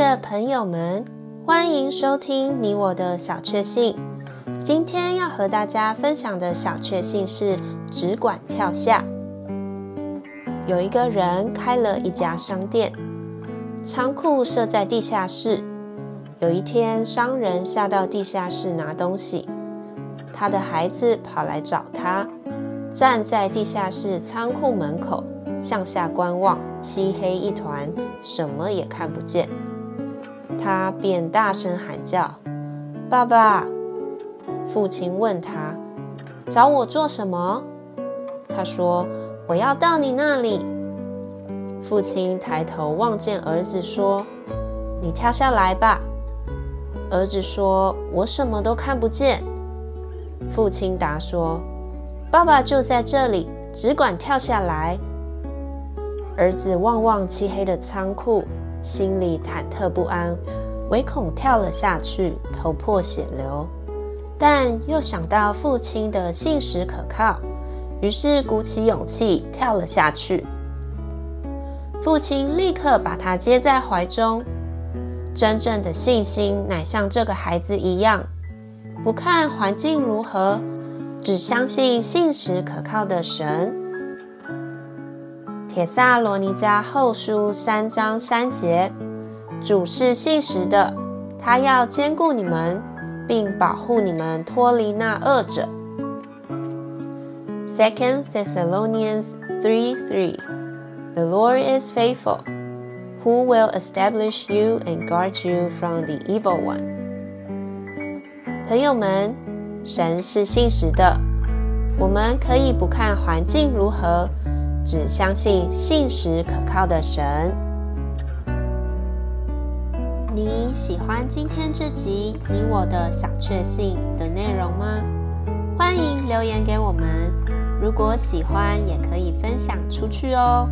的朋友们，欢迎收听你我的小确幸。今天要和大家分享的小确幸是只管跳下。有一个人开了一家商店，仓库设在地下室。有一天，商人下到地下室拿东西，他的孩子跑来找他，站在地下室仓库门口向下观望，漆黑一团，什么也看不见。他便大声喊叫：“爸爸！”父亲问他：“找我做什么？”他说：“我要到你那里。”父亲抬头望见儿子，说：“你跳下来吧。”儿子说：“我什么都看不见。”父亲答说：“爸爸就在这里，只管跳下来。”儿子望望漆黑的仓库，心里忐忑不安，唯恐跳了下去，头破血流。但又想到父亲的信实可靠，于是鼓起勇气跳了下去。父亲立刻把他接在怀中。真正的信心乃像这个孩子一样，不看环境如何，只相信信实可靠的神。帖撒罗尼迦后书三章三节：主是信实的，他要坚固你们。并保护你们脱离那恶者。Second Thessalonians 3:3 The Lord is faithful, who will establish you and guard you from the evil one。朋友们，神是信实的，我们可以不看环境如何，只相信信实可靠的神。你喜欢今天这集你我的小确幸的内容吗？欢迎留言给我们。如果喜欢，也可以分享出去哦。